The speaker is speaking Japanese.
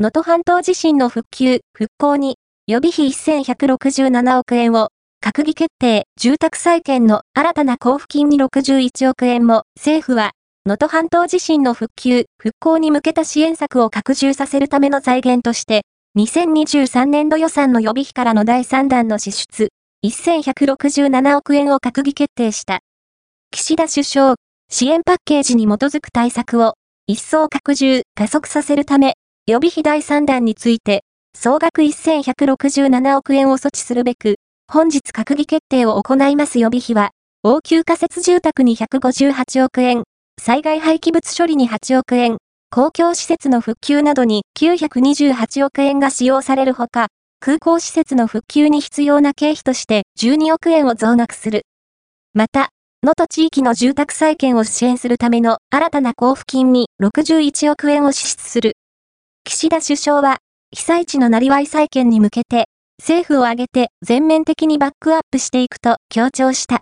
能登半島地震の復旧、復興に、予備費1167億円を、閣議決定、住宅再建の新たな交付金に61億円も、政府は、能登半島地震の復旧、復興に向けた支援策を拡充させるための財源として、2023年度予算の予備費からの第3弾の支出、1167億円を閣議決定した。岸田首相、支援パッケージに基づく対策を、一層拡充、加速させるため、予備費第3弾について、総額1167億円を措置するべく、本日閣議決定を行います予備費は、応急仮設住宅に158億円、災害廃棄物処理に8億円、公共施設の復旧などに928億円が使用されるほか、空港施設の復旧に必要な経費として12億円を増額する。また、能登地域の住宅再建を支援するための新たな交付金に61億円を支出する。岸田首相は、被災地のなりわい再建に向けて、政府を挙げて全面的にバックアップしていくと強調した。